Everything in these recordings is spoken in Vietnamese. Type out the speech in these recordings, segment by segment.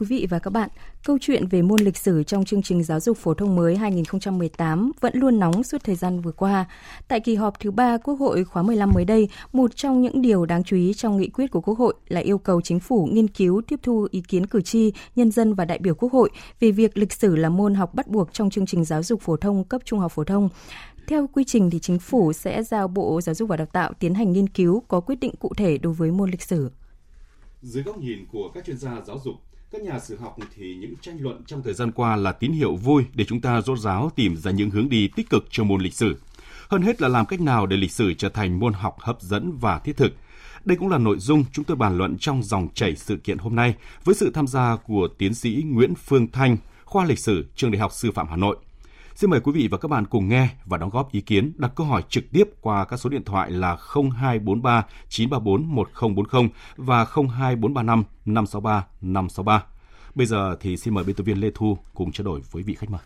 Quý vị và các bạn, câu chuyện về môn lịch sử trong chương trình giáo dục phổ thông mới 2018 vẫn luôn nóng suốt thời gian vừa qua. Tại kỳ họp thứ ba Quốc hội khóa 15 mới đây, một trong những điều đáng chú ý trong nghị quyết của Quốc hội là yêu cầu chính phủ nghiên cứu tiếp thu ý kiến cử tri, nhân dân và đại biểu Quốc hội về việc lịch sử là môn học bắt buộc trong chương trình giáo dục phổ thông cấp trung học phổ thông. Theo quy trình thì chính phủ sẽ giao Bộ Giáo dục và Đào tạo tiến hành nghiên cứu có quyết định cụ thể đối với môn lịch sử. Dưới góc nhìn của các chuyên gia giáo dục, các nhà sử học thì những tranh luận trong thời gian qua là tín hiệu vui để chúng ta rốt ráo tìm ra những hướng đi tích cực cho môn lịch sử. Hơn hết là làm cách nào để lịch sử trở thành môn học hấp dẫn và thiết thực. Đây cũng là nội dung chúng tôi bàn luận trong dòng chảy sự kiện hôm nay với sự tham gia của tiến sĩ Nguyễn Phương Thanh, khoa lịch sử trường Đại học Sư phạm Hà Nội. Xin mời quý vị và các bạn cùng nghe và đóng góp ý kiến, đặt câu hỏi trực tiếp qua các số điện thoại là 0243 934 1040 và 02435 563 563. Bây giờ thì xin mời biên tập viên Lê Thu cùng trao đổi với vị khách mời.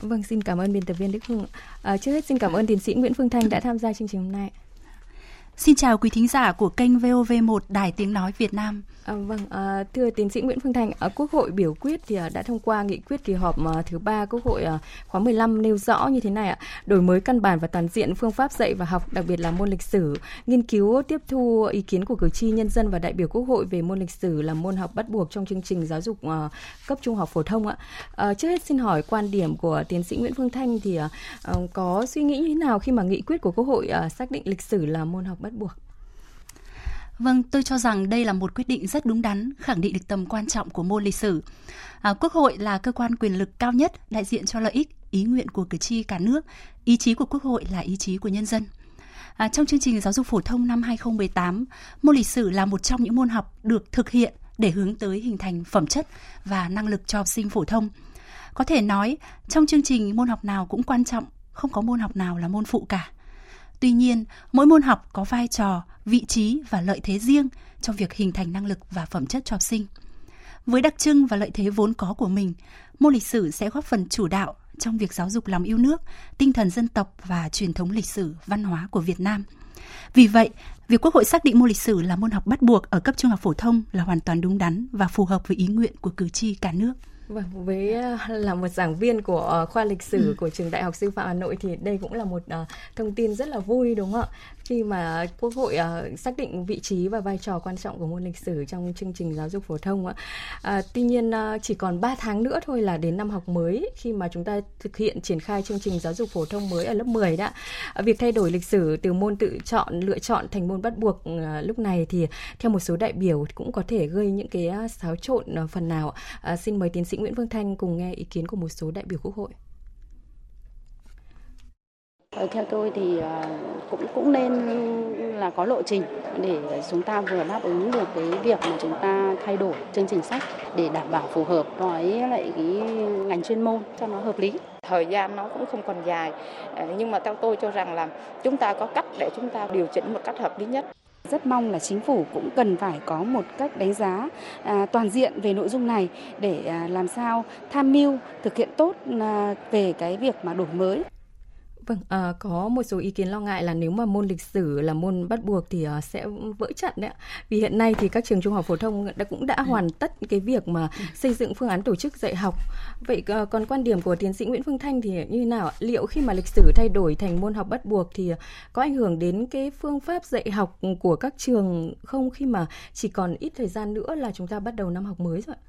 Vâng, xin cảm ơn biên tập viên Đức Hưng. À, trước hết xin cảm ơn tiến sĩ Nguyễn Phương Thanh đã tham gia chương trình hôm nay. Xin chào quý thính giả của kênh VOV1 Đài Tiếng Nói Việt Nam. À, vâng, à, thưa tiến sĩ Nguyễn Phương Thành, à, Quốc hội biểu quyết thì à, đã thông qua nghị quyết kỳ họp à, thứ ba Quốc hội à, khóa 15 nêu rõ như thế này ạ, đổi mới căn bản và toàn diện phương pháp dạy và học, đặc biệt là môn lịch sử, nghiên cứu tiếp thu ý kiến của cử tri nhân dân và đại biểu Quốc hội về môn lịch sử là môn học bắt buộc trong chương trình giáo dục à, cấp trung học phổ thông ạ. À, trước hết xin hỏi quan điểm của tiến sĩ Nguyễn Phương Thanh thì à, à, có suy nghĩ như thế nào khi mà nghị quyết của Quốc hội à, xác định lịch sử là môn học bắt buộc? Vâng, tôi cho rằng đây là một quyết định rất đúng đắn, khẳng định được tầm quan trọng của môn lịch sử. À, Quốc hội là cơ quan quyền lực cao nhất, đại diện cho lợi ích, ý nguyện của cử tri cả nước. Ý chí của Quốc hội là ý chí của nhân dân. À, trong chương trình giáo dục phổ thông năm 2018, môn lịch sử là một trong những môn học được thực hiện để hướng tới hình thành phẩm chất và năng lực cho học sinh phổ thông. Có thể nói, trong chương trình môn học nào cũng quan trọng, không có môn học nào là môn phụ cả. Tuy nhiên, mỗi môn học có vai trò, vị trí và lợi thế riêng trong việc hình thành năng lực và phẩm chất cho học sinh. Với đặc trưng và lợi thế vốn có của mình, môn lịch sử sẽ góp phần chủ đạo trong việc giáo dục lòng yêu nước, tinh thần dân tộc và truyền thống lịch sử, văn hóa của Việt Nam. Vì vậy, việc Quốc hội xác định môn lịch sử là môn học bắt buộc ở cấp trung học phổ thông là hoàn toàn đúng đắn và phù hợp với ý nguyện của cử tri cả nước. Vâng, với ờ, là một giảng viên của ờ, khoa lịch sử ừ. của trường Đại học Sư phạm Hà Nội thì đây cũng là một uh, thông tin rất là vui đúng không ạ? Khi mà Quốc hội uh, xác định vị trí và vai trò quan trọng của môn lịch sử trong chương trình giáo dục phổ thông ạ. À, tuy nhiên uh, chỉ còn 3 tháng nữa thôi là đến năm học mới khi mà chúng ta thực hiện triển khai chương trình giáo dục phổ thông mới ở lớp 10 đã. Uh, việc thay đổi lịch sử từ môn tự chọn lựa chọn thành môn bắt buộc uh, lúc này thì theo một số đại biểu cũng có thể gây những cái uh, xáo trộn uh, phần nào. Uh, xin mời tiến sĩ Nguyễn Phương Thanh cùng nghe ý kiến của một số đại biểu Quốc hội. Ờ, theo tôi thì ờ, cũng cũng nên là có lộ trình để chúng ta vừa đáp ứng được cái việc mà chúng ta thay đổi chương trình sách để đảm bảo phù hợp với lại cái ngành chuyên môn cho nó hợp lý. Thời gian nó cũng không còn dài ờ, nhưng mà theo tôi cho rằng là chúng ta có cách để chúng ta điều chỉnh một cách hợp lý nhất. Rất mong là chính phủ cũng cần phải có một cách đánh giá à, toàn diện về nội dung này để à, làm sao tham mưu thực hiện tốt à, về cái việc mà đổi mới. Vâng, à, có một số ý kiến lo ngại là nếu mà môn lịch sử là môn bắt buộc thì uh, sẽ vỡ trận đấy ạ. Vì hiện nay thì các trường trung học phổ thông đã cũng đã hoàn tất cái việc mà xây dựng phương án tổ chức dạy học. Vậy uh, còn quan điểm của tiến sĩ Nguyễn Phương Thanh thì như thế nào? Liệu khi mà lịch sử thay đổi thành môn học bắt buộc thì có ảnh hưởng đến cái phương pháp dạy học của các trường không khi mà chỉ còn ít thời gian nữa là chúng ta bắt đầu năm học mới rồi ạ?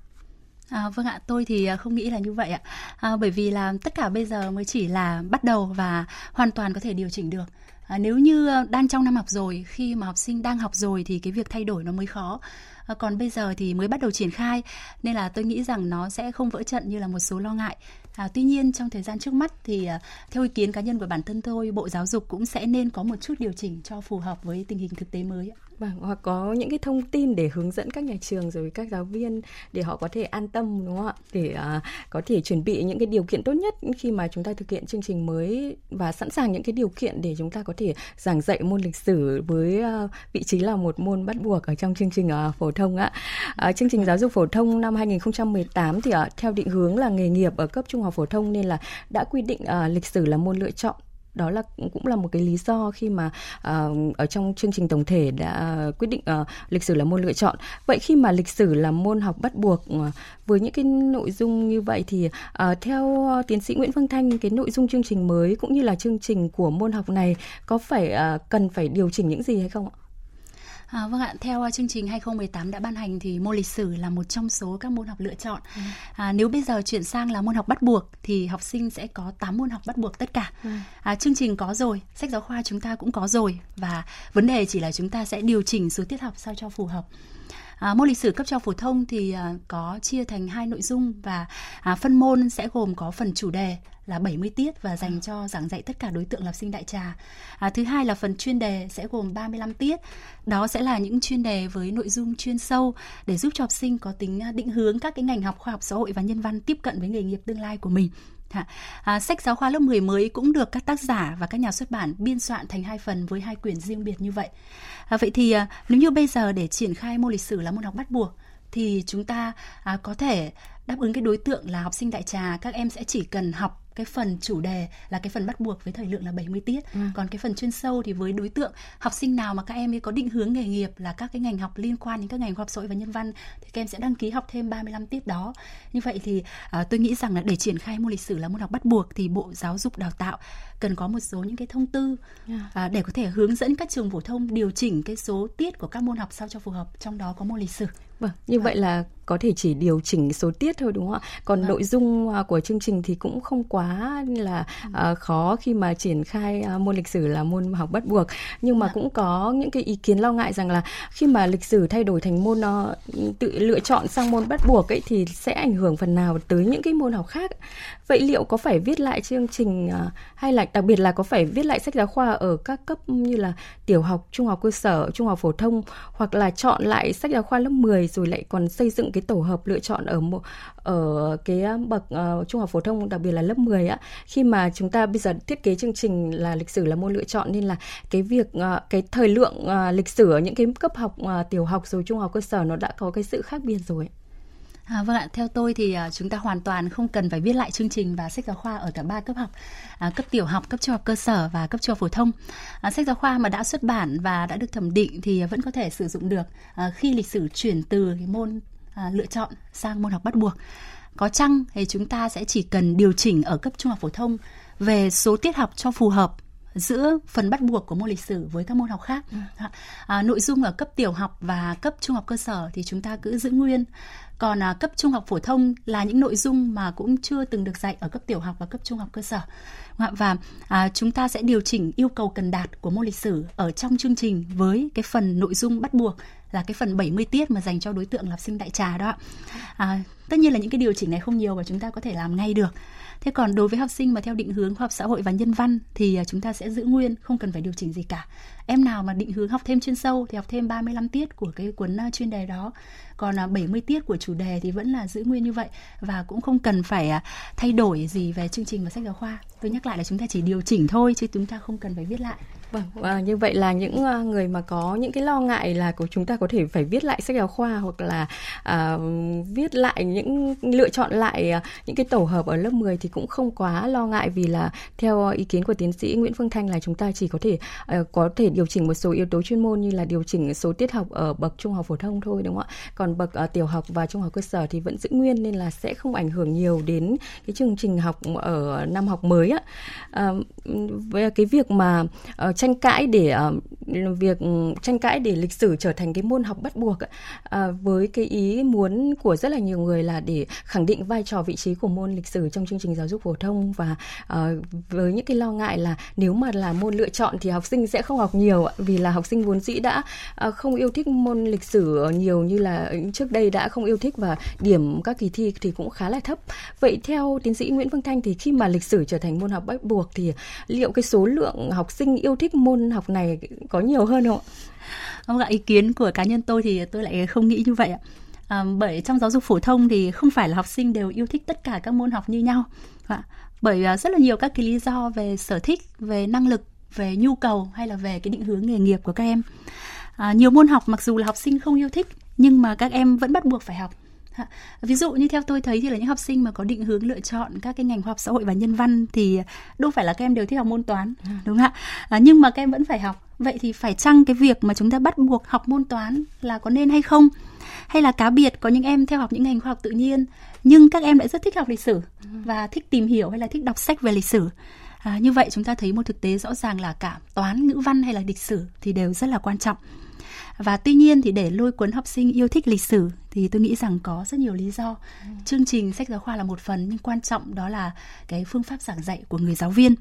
À, vâng ạ, tôi thì à, không nghĩ là như vậy ạ. À, bởi vì là tất cả bây giờ mới chỉ là bắt đầu và hoàn toàn có thể điều chỉnh được. À, nếu như à, đang trong năm học rồi, khi mà học sinh đang học rồi thì cái việc thay đổi nó mới khó. À, còn bây giờ thì mới bắt đầu triển khai nên là tôi nghĩ rằng nó sẽ không vỡ trận như là một số lo ngại. À, tuy nhiên trong thời gian trước mắt thì à, theo ý kiến cá nhân của bản thân tôi, Bộ Giáo dục cũng sẽ nên có một chút điều chỉnh cho phù hợp với tình hình thực tế mới. Vâng, hoặc có những cái thông tin để hướng dẫn các nhà trường rồi các giáo viên để họ có thể an tâm đúng không ạ? Để uh, có thể chuẩn bị những cái điều kiện tốt nhất khi mà chúng ta thực hiện chương trình mới và sẵn sàng những cái điều kiện để chúng ta có thể giảng dạy môn lịch sử với uh, vị trí là một môn bắt buộc ở trong chương trình uh, phổ thông ạ. Uh, chương trình giáo dục phổ thông năm 2018 thì uh, theo định hướng là nghề nghiệp ở cấp trung học phổ thông nên là đã quy định uh, lịch sử là môn lựa chọn đó là cũng là một cái lý do khi mà uh, ở trong chương trình tổng thể đã quyết định uh, lịch sử là môn lựa chọn vậy khi mà lịch sử là môn học bắt buộc uh, với những cái nội dung như vậy thì uh, theo tiến sĩ Nguyễn văn Thanh cái nội dung chương trình mới cũng như là chương trình của môn học này có phải uh, cần phải điều chỉnh những gì hay không ạ? À, vâng ạ, theo uh, chương trình 2018 đã ban hành thì môn lịch sử là một trong số các môn học lựa chọn. Ừ. À, nếu bây giờ chuyển sang là môn học bắt buộc thì học sinh sẽ có 8 môn học bắt buộc tất cả. Ừ. À, chương trình có rồi, sách giáo khoa chúng ta cũng có rồi và vấn đề chỉ là chúng ta sẽ điều chỉnh số tiết học sao cho phù hợp. À, môn lịch sử cấp cho phổ thông thì à, có chia thành hai nội dung và à, phân môn sẽ gồm có phần chủ đề là 70 tiết và dành cho giảng dạy tất cả đối tượng học sinh đại trà. À, thứ hai là phần chuyên đề sẽ gồm 35 tiết. Đó sẽ là những chuyên đề với nội dung chuyên sâu để giúp cho học sinh có tính à, định hướng các cái ngành học khoa học xã hội và nhân văn tiếp cận với nghề nghiệp tương lai của mình. À, sách giáo khoa lớp 10 mới cũng được các tác giả và các nhà xuất bản biên soạn thành hai phần với hai quyển riêng biệt như vậy. À, vậy thì à, nếu như bây giờ để triển khai môn lịch sử là môn học bắt buộc thì chúng ta à, có thể đáp ứng cái đối tượng là học sinh đại trà các em sẽ chỉ cần học cái phần chủ đề là cái phần bắt buộc với thời lượng là 70 tiết ừ. còn cái phần chuyên sâu thì với đối tượng học sinh nào mà các em ấy có định hướng nghề nghiệp là các cái ngành học liên quan đến các ngành khoa học xã hội và nhân văn thì các em sẽ đăng ký học thêm 35 tiết đó như vậy thì à, tôi nghĩ rằng là để triển khai môn lịch sử là môn học bắt buộc thì bộ giáo dục đào tạo cần có một số những cái thông tư dạ. à, để có thể hướng dẫn các trường phổ thông điều chỉnh cái số tiết của các môn học sao cho phù hợp trong đó có môn lịch sử Vâng, như vâng. vậy là có thể chỉ điều chỉnh số tiết thôi đúng không ạ? Còn vâng. nội dung à, của chương trình thì cũng không quá là uh, khó khi mà triển khai uh, môn lịch sử là môn học bắt buộc. Nhưng mà vâng. cũng có những cái ý kiến lo ngại rằng là khi mà lịch sử thay đổi thành môn uh, tự lựa chọn sang môn bắt buộc ấy thì sẽ ảnh hưởng phần nào tới những cái môn học khác. Vậy liệu có phải viết lại chương trình uh, hay là đặc biệt là có phải viết lại sách giáo khoa ở các cấp như là tiểu học, trung học cơ sở, trung học phổ thông hoặc là chọn lại sách giáo khoa lớp 10 rồi lại còn xây dựng cái tổ hợp lựa chọn ở một ở cái bậc uh, trung học phổ thông đặc biệt là lớp 10 á khi mà chúng ta bây giờ thiết kế chương trình là lịch sử là môn lựa chọn nên là cái việc uh, cái thời lượng uh, lịch sử ở những cái cấp học uh, tiểu học rồi trung học cơ sở nó đã có cái sự khác biệt rồi. À, vâng ạ, theo tôi thì uh, chúng ta hoàn toàn không cần phải viết lại chương trình và sách giáo khoa ở cả ba cấp học, à, cấp tiểu học, cấp trung học cơ sở và cấp trung học phổ thông. À, sách giáo khoa mà đã xuất bản và đã được thẩm định thì vẫn có thể sử dụng được à, khi lịch sử chuyển từ cái môn à, lựa chọn sang môn học bắt buộc. Có chăng thì chúng ta sẽ chỉ cần điều chỉnh ở cấp trung học phổ thông về số tiết học cho phù hợp giữa phần bắt buộc của môn lịch sử với các môn học khác. Ừ. À, nội dung ở cấp tiểu học và cấp trung học cơ sở thì chúng ta cứ giữ nguyên. Còn à, cấp trung học phổ thông là những nội dung mà cũng chưa từng được dạy ở cấp tiểu học và cấp trung học cơ sở. Và à, chúng ta sẽ điều chỉnh yêu cầu cần đạt của môn lịch sử ở trong chương trình với cái phần nội dung bắt buộc là cái phần 70 tiết mà dành cho đối tượng học sinh đại trà đó à, tất nhiên là những cái điều chỉnh này không nhiều và chúng ta có thể làm ngay được thế còn đối với học sinh mà theo định hướng khoa học xã hội và nhân văn thì à, chúng ta sẽ giữ nguyên, không cần phải điều chỉnh gì cả em nào mà định hướng học thêm chuyên sâu thì học thêm 35 tiết của cái cuốn ờ, chuyên đề đó. Còn ờ, 70 tiết của chủ đề thì vẫn là giữ nguyên như vậy và cũng không cần phải ờ, thay đổi gì về chương trình và sách giáo khoa. Tôi nhắc lại là chúng ta chỉ điều chỉnh thôi chứ chúng ta không cần phải viết lại. Vâng, à, như vậy là những người mà có những cái lo ngại là của chúng ta có thể phải viết lại sách giáo khoa hoặc là à, viết lại những lựa chọn lại những cái tổ hợp ở lớp 10 thì cũng không quá lo ngại vì là theo ý kiến của tiến sĩ Nguyễn Phương Thanh là chúng ta chỉ có thể uh, có thể điều chỉnh một số yếu tố chuyên môn như là điều chỉnh số tiết học ở bậc trung học phổ thông thôi đúng không ạ? Còn bậc uh, tiểu học và trung học cơ sở thì vẫn giữ nguyên nên là sẽ không ảnh hưởng nhiều đến cái chương trình học ở năm học mới á. Ờ, uh, về cái việc mà uh, tranh cãi để uh, việc tranh cãi để lịch sử trở thành cái môn học bắt buộc à, với cái ý muốn của rất là nhiều người là để khẳng định vai trò vị trí của môn lịch sử trong chương trình giáo dục phổ thông và à, với những cái lo ngại là nếu mà là môn lựa chọn thì học sinh sẽ không học nhiều nhiều vì là học sinh vốn dĩ đã à, không yêu thích môn lịch sử nhiều như là trước đây đã không yêu thích và điểm các kỳ thi thì cũng khá là thấp. Vậy theo tiến sĩ Nguyễn Phương Thanh thì khi mà lịch sử trở thành môn học bắt buộc thì liệu cái số lượng học sinh yêu thích môn học này có nhiều hơn không ạ? Không ạ, ý kiến của cá nhân tôi thì tôi lại không nghĩ như vậy ạ. À, bởi trong giáo dục phổ thông thì không phải là học sinh đều yêu thích tất cả các môn học như nhau. Vâng à, bởi rất là nhiều các cái lý do về sở thích, về năng lực, về nhu cầu hay là về cái định hướng nghề nghiệp của các em. À, nhiều môn học mặc dù là học sinh không yêu thích nhưng mà các em vẫn bắt buộc phải học. Ví dụ như theo tôi thấy thì là những học sinh mà có định hướng lựa chọn các cái ngành khoa học xã hội và nhân văn thì đâu phải là các em đều thích học môn toán, ừ. đúng không ạ? À, nhưng mà các em vẫn phải học. Vậy thì phải chăng cái việc mà chúng ta bắt buộc học môn toán là có nên hay không? Hay là cá biệt có những em theo học những ngành khoa học tự nhiên nhưng các em lại rất thích học lịch sử ừ. và thích tìm hiểu hay là thích đọc sách về lịch sử. À, như vậy chúng ta thấy một thực tế rõ ràng là cả toán, ngữ văn hay là lịch sử thì đều rất là quan trọng và tuy nhiên thì để lôi cuốn học sinh yêu thích lịch sử thì tôi nghĩ rằng có rất nhiều lý do ừ. chương trình sách giáo khoa là một phần, nhưng quan trọng đó là cái phương pháp giảng dạy của người giáo viên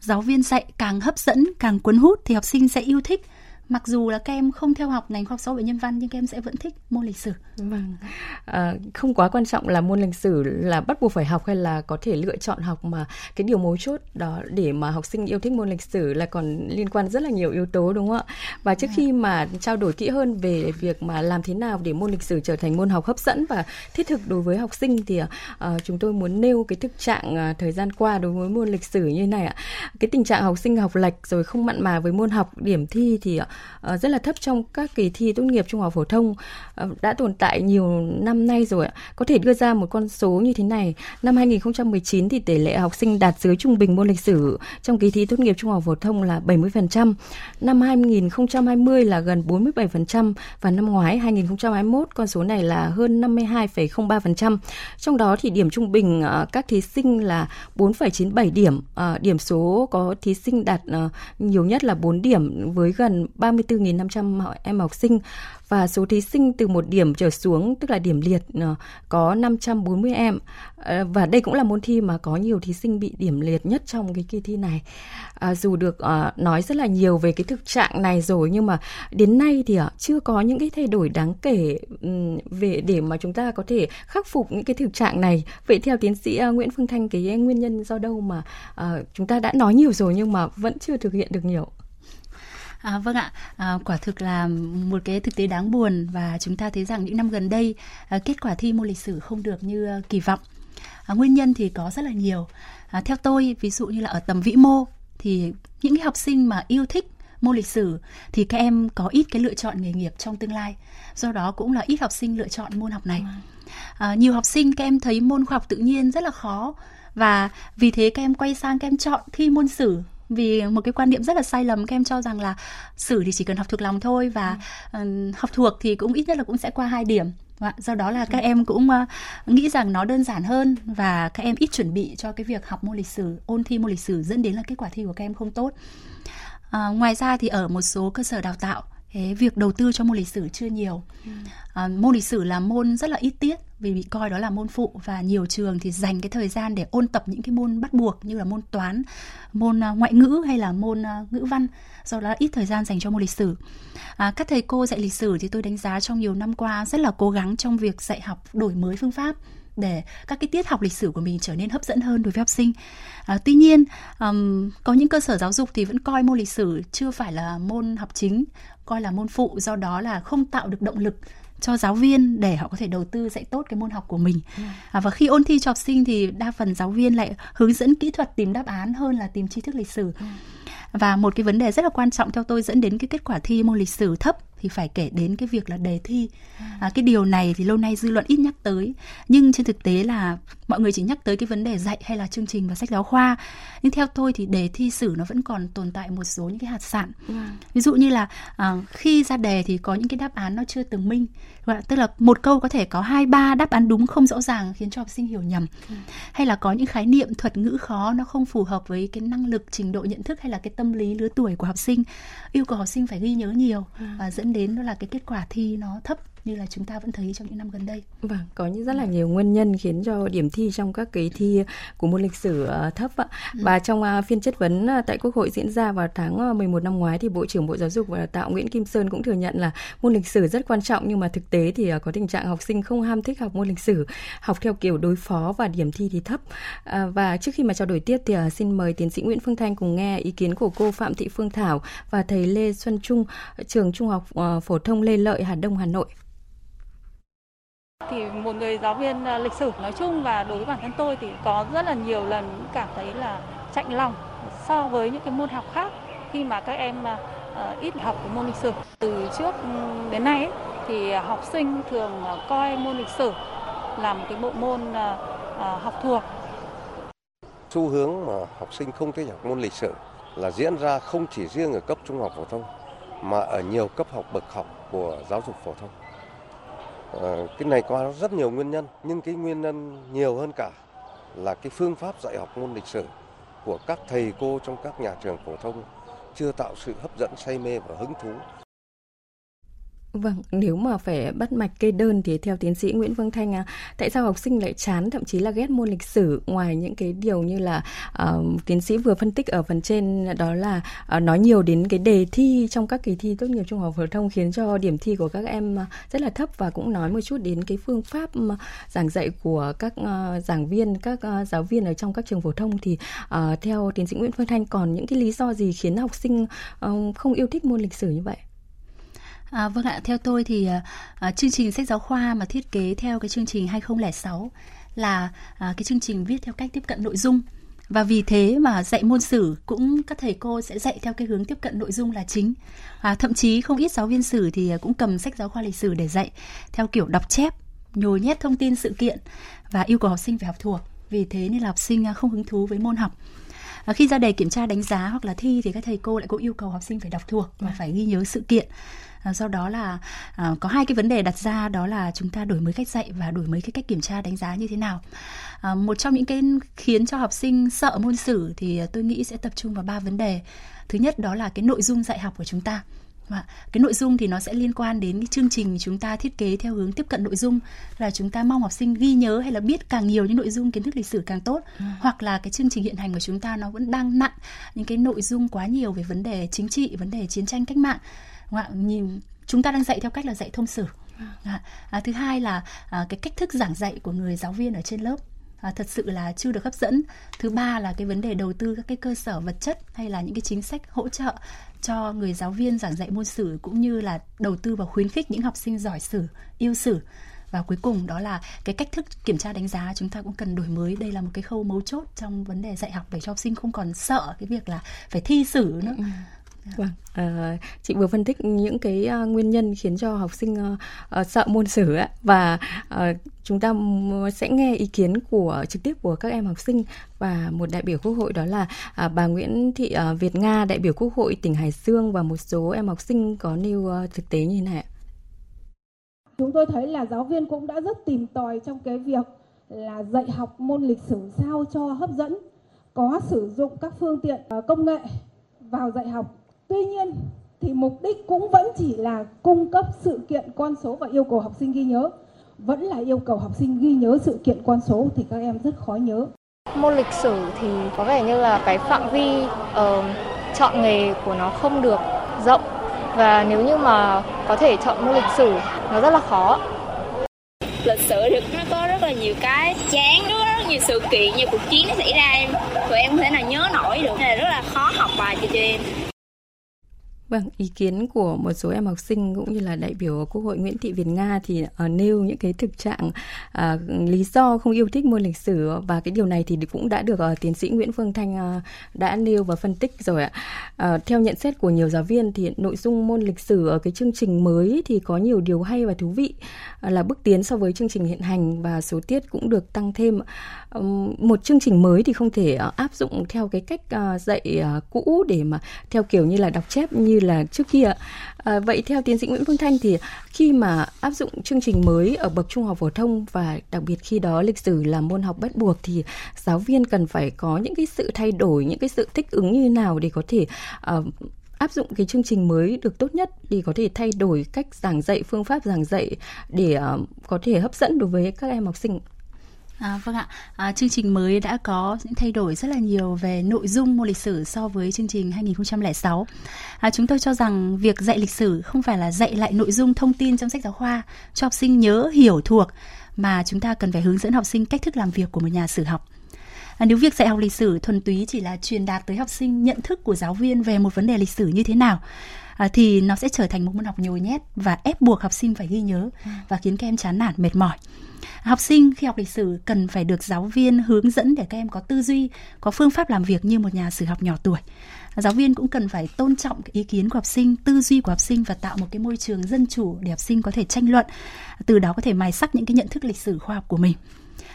giáo viên dạy càng hấp dẫn, càng cuốn hút thì học sinh sẽ yêu thích mặc dù là các em không theo học ngành khoa học xã hội nhân văn nhưng các em sẽ vẫn thích môn lịch sử. Vâng, à, không quá quan trọng là môn lịch sử là bắt buộc phải học hay là có thể lựa chọn học mà cái điều mấu chốt đó để mà học sinh yêu thích môn lịch sử là còn liên quan rất là nhiều yếu tố đúng không ạ? Và trước khi mà trao đổi kỹ hơn về việc mà làm thế nào để môn lịch sử trở thành môn học hấp dẫn và thiết thực đối với học sinh thì uh, chúng tôi muốn nêu cái thực trạng uh, thời gian qua đối với môn lịch sử như này ạ. Cái tình trạng học sinh học lệch rồi không mặn mà với môn học điểm thi thì uh, Ờ, rất là thấp trong các kỳ thi tốt nghiệp trung học phổ thông ờ, đã tồn tại nhiều năm nay rồi ạ. Có thể đưa ra một con số như thế này, năm 2019 thì tỷ lệ học sinh đạt dưới trung bình môn lịch sử trong kỳ thi tốt nghiệp trung học phổ thông là 70%, năm 2020 là gần 47% và năm ngoái 2021 con số này là hơn 52,03%. Trong đó thì điểm trung bình ờ, các thí sinh là 4,97 điểm, điểm số có thí sinh đạt nhiều nhất là 4 điểm với gần 34.500 em học sinh và số thí sinh từ một điểm trở xuống tức là điểm liệt ờ, có 540 em. Ờ, và đây cũng là môn thi mà có nhiều thí sinh bị điểm liệt nhất trong cái kỳ thi này. À, dù được à, nói rất là nhiều về cái thực trạng này rồi nhưng mà đến nay thì à, chưa có những cái thay đổi đáng kể về để mà chúng ta có thể khắc phục những cái thực trạng này. Vậy theo tiến sĩ Nguyễn Phương Thanh cái nguyên nhân do đâu mà à, chúng ta đã nói nhiều rồi nhưng mà vẫn chưa thực hiện được nhiều? À, vâng ạ, à, quả thực là một cái thực tế đáng buồn và chúng ta thấy rằng những năm gần đây à, kết quả thi môn lịch sử không được như à, kỳ vọng. À, nguyên nhân thì có rất là nhiều. À, theo tôi, ví dụ như là ở tầm vĩ mô thì những cái học sinh mà yêu thích môn lịch sử thì các em có ít cái lựa chọn nghề nghiệp trong tương lai. Do đó cũng là ít học sinh lựa chọn môn học này. À, nhiều học sinh các em thấy môn khoa học tự nhiên rất là khó và vì thế các em quay sang các em chọn thi môn sử vì một cái quan niệm rất là sai lầm các em cho rằng là sử thì chỉ cần học thuộc lòng thôi và ừ. uh, học thuộc thì cũng ít nhất là cũng sẽ qua hai điểm. Do đó là các em cũng uh, nghĩ rằng nó đơn giản hơn và các em ít chuẩn bị cho cái việc học môn lịch sử ôn thi môn lịch sử dẫn đến là kết quả thi của các em không tốt. Uh, ngoài ra thì ở một số cơ sở đào tạo Thế việc đầu tư cho môn lịch sử chưa nhiều ừ. à, môn lịch sử là môn rất là ít tiết vì bị coi đó là môn phụ và nhiều trường thì dành cái thời gian để ôn tập những cái môn bắt buộc như là môn toán môn à, ngoại ngữ hay là môn à, ngữ văn do đó ít thời gian dành cho môn lịch sử à, các thầy cô dạy lịch sử thì tôi đánh giá trong nhiều năm qua rất là cố gắng trong việc dạy học đổi mới phương pháp để các cái tiết học lịch sử của mình trở nên hấp dẫn hơn đối với học sinh. À, tuy nhiên, um, có những cơ sở giáo dục thì vẫn coi môn lịch sử chưa phải là môn học chính, coi là môn phụ, do đó là không tạo được động lực cho giáo viên để họ có thể đầu tư dạy tốt cái môn học của mình ừ. à, và khi ôn thi cho học sinh thì đa phần giáo viên lại hướng dẫn kỹ thuật tìm đáp án hơn là tìm tri thức lịch sử ừ. và một cái vấn đề rất là quan trọng theo tôi dẫn đến cái kết quả thi môn lịch sử thấp thì phải kể đến cái việc là đề thi à. à, cái điều này thì lâu nay dư luận ít nhắc tới nhưng trên thực tế là mọi người chỉ nhắc tới cái vấn đề dạy hay là chương trình và sách giáo khoa nhưng theo tôi thì đề thi sử nó vẫn còn tồn tại một số những cái hạt sạn à. ví dụ như là à, khi ra đề thì có những cái đáp án nó chưa từng minh tức là một câu có thể có hai ba đáp án đúng không rõ ràng khiến cho học sinh hiểu nhầm à. hay là có những khái niệm thuật ngữ khó nó không phù hợp với cái năng lực trình độ nhận thức hay là cái tâm lý lứa tuổi của học sinh yêu cầu học sinh phải ghi nhớ nhiều à. và dẫn đến đó là cái kết quả thi nó thấp như là chúng ta vẫn thấy trong những năm gần đây. Vâng, có những rất là nhiều nguyên nhân khiến cho điểm thi trong các cái thi của môn lịch sử thấp ạ. Ừ. Và trong phiên chất vấn tại Quốc hội diễn ra vào tháng 11 năm ngoái thì Bộ trưởng Bộ Giáo dục và Đào tạo Nguyễn Kim Sơn cũng thừa nhận là môn lịch sử rất quan trọng nhưng mà thực tế thì có tình trạng học sinh không ham thích học môn lịch sử, học theo kiểu đối phó và điểm thi thì thấp. Và trước khi mà trao đổi tiếp thì xin mời tiến sĩ Nguyễn Phương Thanh cùng nghe ý kiến của cô Phạm Thị Phương Thảo và thầy Lê Xuân Trung, trường Trung học phổ thông Lê Lợi, Hà Đông, Hà Nội thì một người giáo viên à, lịch sử nói chung và đối với bản thân tôi thì có rất là nhiều lần cảm thấy là chạnh lòng so với những cái môn học khác khi mà các em à, à, ít học cái môn lịch sử. Từ trước ừ, đến nay ấy, thì học sinh thường coi môn lịch sử là một cái bộ môn học thuộc. Xu hướng mà học sinh không thích học môn lịch sử là diễn ra không chỉ riêng ở cấp trung học phổ thông mà ở nhiều cấp học bậc học của giáo dục phổ thông. Ờ, cái này có rất nhiều nguyên nhân nhưng cái nguyên nhân nhiều hơn cả là cái phương pháp dạy học môn lịch sử của các thầy cô trong các nhà trường phổ thông chưa tạo sự hấp dẫn say mê và hứng thú. Vâng, nếu mà phải bắt mạch kê đơn thì theo tiến sĩ Nguyễn vương Thanh, à, tại sao học sinh lại chán thậm chí là ghét môn lịch sử ngoài những cái điều như là uh, tiến sĩ vừa phân tích ở phần trên đó là uh, nói nhiều đến cái đề thi trong các kỳ thi tốt nghiệp trung học phổ thông khiến cho điểm thi của các em ờ, rất là thấp và cũng nói một chút đến cái phương pháp giảng dạy của các uh, giảng viên, các uh, giáo viên ở trong các trường phổ thông thì uh, theo tiến sĩ Nguyễn Phương Thanh còn những cái lý do gì khiến học sinh uh, không yêu thích môn lịch sử như vậy? À, vâng ạ, theo tôi thì à, à, chương trình sách giáo khoa mà thiết kế theo cái chương trình 2006 là à, cái chương trình viết theo cách tiếp cận nội dung. Và vì thế mà dạy môn sử cũng các thầy cô sẽ dạy theo cái hướng tiếp cận nội dung là chính. À, thậm chí không ít giáo viên sử thì à, cũng cầm sách giáo khoa lịch sử để dạy theo kiểu đọc chép nhồi nhét thông tin sự kiện và yêu cầu học sinh phải học thuộc. Vì thế nên là học sinh à, không hứng thú với môn học à, khi ra đề kiểm tra đánh giá hoặc là thi thì các thầy cô lại cũng yêu cầu học sinh phải đọc thuộc và phải ghi nhớ sự kiện. À, do đó là à, có hai cái vấn đề đặt ra đó là chúng ta đổi mới cách dạy và đổi mới cái cách kiểm tra đánh giá như thế nào. À, một trong những cái khiến cho học sinh sợ môn sử thì tôi nghĩ sẽ tập trung vào ba vấn đề. Thứ nhất đó là cái nội dung dạy học của chúng ta và cái nội dung thì nó sẽ liên quan đến cái chương trình chúng ta thiết kế theo hướng tiếp cận nội dung. Là chúng ta mong học sinh ghi nhớ hay là biết càng nhiều những nội dung kiến thức lịch sử càng tốt. Ừ. hoặc là cái chương trình hiện hành của chúng ta nó vẫn đang nặng những cái nội dung quá nhiều về vấn đề chính trị vấn đề chiến tranh cách mạng. Nhìn chúng ta đang dạy theo cách là dạy thông sử. À, à, thứ hai là à, cái cách thức giảng dạy của người giáo viên ở trên lớp à, thật sự là chưa được hấp dẫn. Thứ ba là cái vấn đề đầu tư các cái cơ sở vật chất hay là những cái chính sách hỗ trợ cho người giáo viên giảng dạy môn sử cũng như là đầu tư và khuyến khích những học sinh giỏi sử yêu sử. Và cuối cùng đó là cái cách thức kiểm tra đánh giá chúng ta cũng cần đổi mới. Đây là một cái khâu mấu chốt trong vấn đề dạy học để cho học sinh không còn sợ cái việc là phải thi sử nữa. Ừ. Vâng, à, chị vừa phân tích những cái uh, nguyên nhân khiến cho học sinh uh, uh, sợ môn sử ấy, và uh, chúng ta sẽ nghe ý kiến của trực tiếp của các em học sinh và một đại biểu quốc hội đó là uh, bà Nguyễn Thị uh, Việt Nga đại biểu quốc hội tỉnh Hải Dương và một số em học sinh có nêu uh, thực tế như thế này. Chúng tôi thấy là giáo viên cũng đã rất tìm tòi trong cái việc là dạy học môn lịch sử sao cho hấp dẫn, có sử dụng các phương tiện công nghệ vào dạy học Tuy nhiên thì mục đích cũng vẫn chỉ là cung cấp sự kiện con số và yêu cầu học sinh ghi nhớ. Vẫn là yêu cầu học sinh ghi nhớ sự kiện con số thì các em rất khó nhớ. Môn lịch sử thì có vẻ như là cái phạm vi uh, chọn nghề của nó không được rộng và nếu như mà có thể chọn môn lịch sử nó rất là khó. Lịch sử thì nó có rất là nhiều cái chán, rất, rất nhiều sự kiện, nhiều cuộc chiến nó xảy ra em. Tụi em không thể nào nhớ nổi được, nên là rất là khó học bài cho tụi em. Vâng, ý kiến của một số em học sinh cũng như là đại biểu Quốc hội Nguyễn Thị Việt Nga thì uh, nêu những cái thực trạng uh, lý do không yêu thích môn lịch sử và cái điều này thì cũng đã được uh, tiến sĩ Nguyễn Phương Thanh uh, đã nêu và phân tích rồi ạ. Uh, theo nhận xét của nhiều giáo viên thì nội dung môn lịch sử ở cái chương trình mới thì có nhiều điều hay và thú vị uh, là bước tiến so với chương trình hiện hành và số tiết cũng được tăng thêm. Uh, một chương trình mới thì không thể uh, áp dụng theo cái cách uh, dạy uh, cũ để mà theo kiểu như là đọc chép như như là trước kia. À, vậy theo tiến sĩ Nguyễn Phương Thanh thì khi mà áp dụng chương trình mới ở bậc trung học phổ thông và đặc biệt khi đó lịch sử là môn học bắt buộc thì giáo viên cần phải có những cái sự thay đổi, những cái sự thích ứng như nào để có thể uh, áp dụng cái chương trình mới được tốt nhất thì có thể thay đổi cách giảng dạy phương pháp giảng dạy để uh, có thể hấp dẫn đối với các em học sinh À, vâng ạ, à, chương trình mới đã có những thay đổi rất là nhiều về nội dung môn lịch sử so với chương trình 2006. À, chúng tôi cho rằng việc dạy lịch sử không phải là dạy lại nội dung thông tin trong sách giáo khoa cho học sinh nhớ hiểu thuộc mà chúng ta cần phải hướng dẫn học sinh cách thức làm việc của một nhà sử học. À, nếu việc dạy học lịch sử thuần túy chỉ là truyền đạt tới học sinh nhận thức của giáo viên về một vấn đề lịch sử như thế nào à, thì nó sẽ trở thành một môn học nhồi nhét và ép buộc học sinh phải ghi nhớ ừ. và khiến các em chán nản mệt mỏi. Học sinh khi học lịch sử cần phải được giáo viên hướng dẫn để các em có tư duy có phương pháp làm việc như một nhà sử học nhỏ tuổi. Giáo viên cũng cần phải tôn trọng ý kiến của học sinh tư duy của học sinh và tạo một cái môi trường dân chủ để học sinh có thể tranh luận từ đó có thể mài sắc những cái nhận thức lịch sử khoa học của mình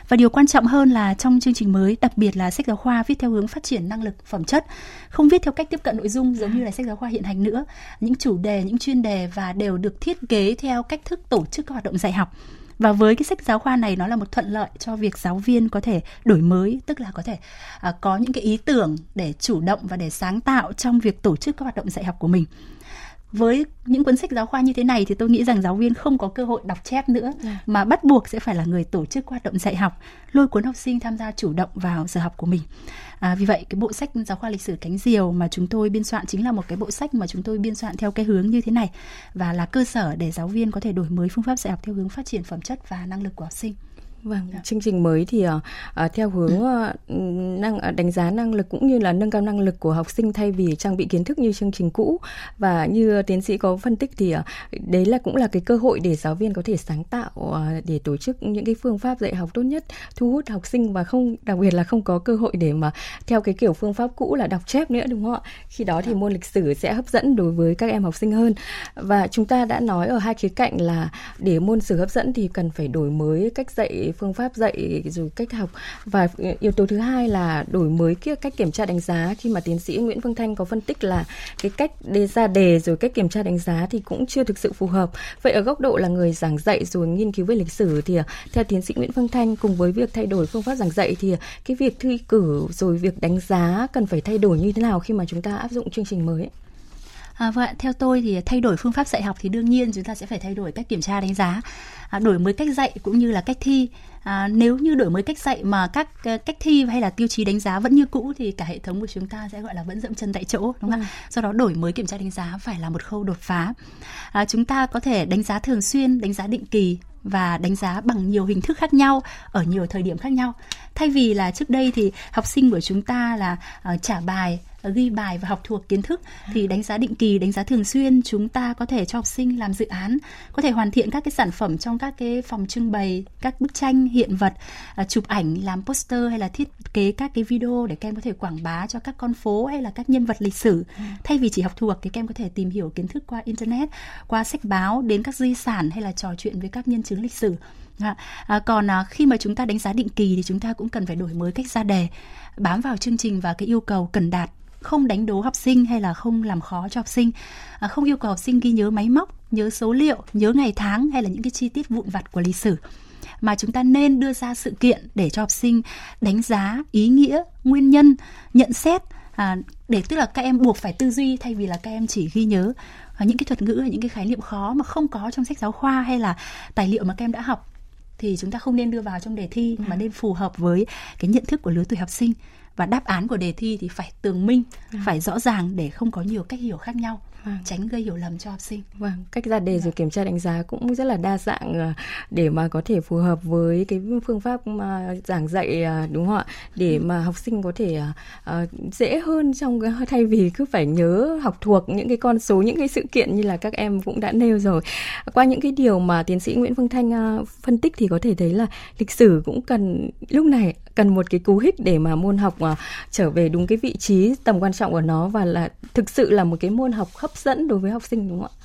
và điều quan trọng hơn là trong chương trình mới, đặc biệt là sách giáo khoa viết theo hướng phát triển năng lực phẩm chất, không viết theo cách tiếp cận nội dung giống như là sách giáo khoa hiện hành nữa. Những chủ đề, những chuyên đề và đều được thiết kế theo cách thức tổ chức các hoạt động dạy học và với cái sách giáo khoa này nó là một thuận lợi cho việc giáo viên có thể đổi mới tức là có thể uh, có những cái ý tưởng để chủ động và để sáng tạo trong việc tổ chức các hoạt động dạy học của mình với những cuốn sách giáo khoa như thế này thì tôi nghĩ rằng giáo viên không có cơ hội đọc chép nữa yeah. Dạ. mà bắt buộc sẽ phải là người tổ chức hoạt động dạy học lôi cuốn học sinh tham gia chủ động vào giờ học của mình à, vì vậy cái bộ sách giáo khoa lịch sử cánh diều mà chúng tôi biên soạn chính là một cái bộ sách mà chúng tôi biên soạn theo cái hướng như thế này và là cơ sở để giáo viên có thể đổi mới phương pháp dạy học theo hướng phát triển phẩm chất và năng lực của học sinh Vâng, dạ. chương trình mới thì uh, theo hướng uh, năng uh, đánh giá năng lực cũng như là nâng cao năng lực của học sinh thay vì trang bị kiến thức như chương trình cũ và như tiến sĩ có phân tích thì uh, đấy là cũng là cái cơ hội để giáo viên có thể sáng tạo uh, để tổ chức những cái phương pháp dạy học tốt nhất thu hút học sinh và không đặc biệt là không có cơ hội để mà theo cái kiểu phương pháp cũ là đọc chép nữa đúng không ạ? Khi đó thì dạ. môn lịch sử sẽ hấp dẫn đối với các em học sinh hơn và chúng ta đã nói ở hai khía cạnh là để môn sử hấp dẫn thì cần phải đổi mới cách dạy phương pháp dạy rồi cách học. Và yếu tố thứ hai là đổi mới kia cách kiểm tra đánh giá. Khi mà tiến sĩ Nguyễn Phương Thanh có phân tích là cái cách đề ra đề rồi cách kiểm tra đánh giá thì cũng chưa thực sự phù hợp. Vậy ở góc độ là người giảng dạy rồi nghiên cứu về lịch sử thì, theo tiến sĩ Nguyễn Phương Thanh, cùng với việc thay đổi phương pháp giảng dạy thì cái việc thi cử rồi việc đánh giá cần phải thay đổi như thế nào khi mà chúng ta áp dụng chương trình mới? À, vâng, theo tôi thì thay đổi phương pháp dạy học thì đương nhiên chúng ta sẽ phải thay đổi cách kiểm tra đánh giá, à, đổi mới cách dạy cũng như là cách thi. À, nếu như đổi mới cách dạy mà các uh, cách thi hay là tiêu chí đánh giá vẫn như cũ thì cả hệ thống của chúng ta sẽ gọi là vẫn dậm chân tại chỗ, đúng không? Ừ. Do đó đổi mới kiểm tra đánh giá phải là một khâu đột phá. À, chúng ta có thể đánh giá thường xuyên, đánh giá định kỳ và đánh giá bằng nhiều hình thức khác nhau ở nhiều thời điểm khác nhau thay vì là trước đây thì học sinh của chúng ta là uh, trả bài ghi bài và học thuộc kiến thức thì đánh giá định kỳ đánh giá thường xuyên chúng ta có thể cho học sinh làm dự án có thể hoàn thiện các cái sản phẩm trong các cái phòng trưng bày các bức tranh hiện vật uh, chụp ảnh làm poster hay là thiết kế các cái video để các em có thể quảng bá cho các con phố hay là các nhân vật lịch sử. Thay vì chỉ học thuộc thì các em có thể tìm hiểu kiến thức qua internet qua sách báo đến các di sản hay là trò chuyện với các nhân chứng lịch sử. À, à, còn à, khi mà chúng ta đánh giá định kỳ thì chúng ta cũng cần phải đổi mới cách ra đề bám vào chương trình và cái yêu cầu cần đạt không đánh đố học sinh hay là không làm khó cho học sinh à, không yêu cầu học sinh ghi nhớ máy móc nhớ số liệu nhớ ngày tháng hay là những cái chi tiết vụn vặt của lịch sử. Mà chúng ta nên đưa ra sự kiện để cho học sinh đánh giá ý nghĩa nguyên nhân nhận xét à, để tức là các em buộc phải tư duy thay vì là các em chỉ ghi nhớ à, những cái thuật ngữ hay những cái khái niệm khó mà không có trong sách giáo khoa hay là tài liệu mà các em đã học. Thì chúng ta không nên đưa vào trong đề thi mà ừ. nên phù hợp với cái nhận thức của lứa tuổi học sinh và đáp án của đề thi thì phải tường minh, ừ. phải rõ ràng để không có nhiều cách hiểu khác nhau vâng. tránh gây hiểu lầm cho học sinh. Vâng, cách ra đề vâng. rồi kiểm tra đánh giá cũng rất là đa dạng ờ, để mà có thể phù hợp với cái phương pháp mà giảng dạy ờ, đúng không ạ? Để ừ. mà học sinh có thể uh, dễ hơn trong thay vì cứ phải nhớ học thuộc những cái con số, những cái sự kiện như là các em cũng đã nêu rồi. Qua những cái điều mà tiến sĩ Nguyễn Phương Thanh phân tích thì có thể thấy là lịch sử cũng cần lúc này cần một cái cú hích để mà môn học à, trở về đúng cái vị trí tầm quan trọng của nó và là thực sự là một cái môn học hấp dẫn đối với học sinh, đúng không ạ?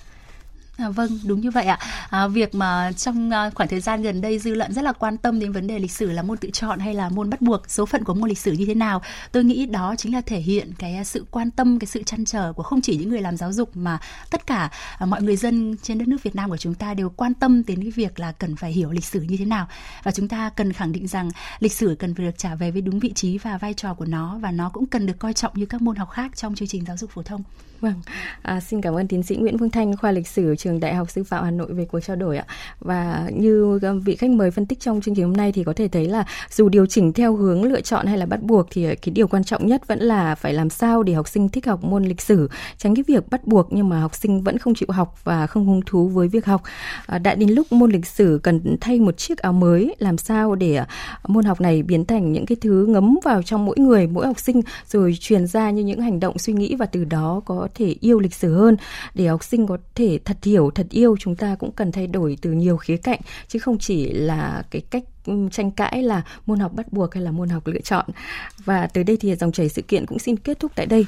À, vâng, đúng như vậy ạ. À, việc mà trong à, khoảng thời gian gần đây dư luận rất là quan tâm đến vấn đề lịch sử là môn tự chọn hay là môn bắt buộc, số phận của môn lịch sử như thế nào. Tôi nghĩ đó chính là thể hiện cái à, sự quan tâm, cái sự chăn trở của không chỉ những người làm giáo dục mà tất cả à, mọi người dân trên đất nước Việt Nam của chúng ta đều quan tâm đến cái việc là cần phải hiểu lịch sử như thế nào và chúng ta cần khẳng định rằng lịch sử cần phải được trả về với đúng vị trí và vai trò của nó và nó cũng cần được coi trọng như các môn học khác trong chương trình giáo dục phổ thông. Vâng, à, xin cảm ơn tiến sĩ Nguyễn Phương Thanh, khoa lịch sử trường Đại học Sư phạm Hà Nội về cuộc trao đổi ạ. Và như ờ, vị khách mời phân tích trong chương trình hôm nay thì có thể thấy là dù điều chỉnh theo hướng lựa chọn hay là bắt buộc thì ờ, cái điều quan trọng nhất vẫn là phải làm sao để học sinh thích học môn lịch sử, tránh cái việc bắt buộc nhưng mà học sinh vẫn không chịu học và không hứng thú với việc học. À, đã đến lúc môn lịch sử cần thay một chiếc áo mới, làm sao để ờ, môn học này biến thành những cái thứ ngấm vào trong mỗi người, mỗi học sinh rồi truyền ra như những hành động suy nghĩ và từ đó có thể yêu lịch sử hơn để học sinh có thể thật hiểu, thật yêu, chúng ta cũng cần thay đổi từ nhiều khía cạnh, chứ không chỉ là cái cách tranh cãi là môn học bắt buộc hay là môn học lựa chọn. Và tới đây thì dòng chảy sự kiện cũng xin kết thúc tại đây.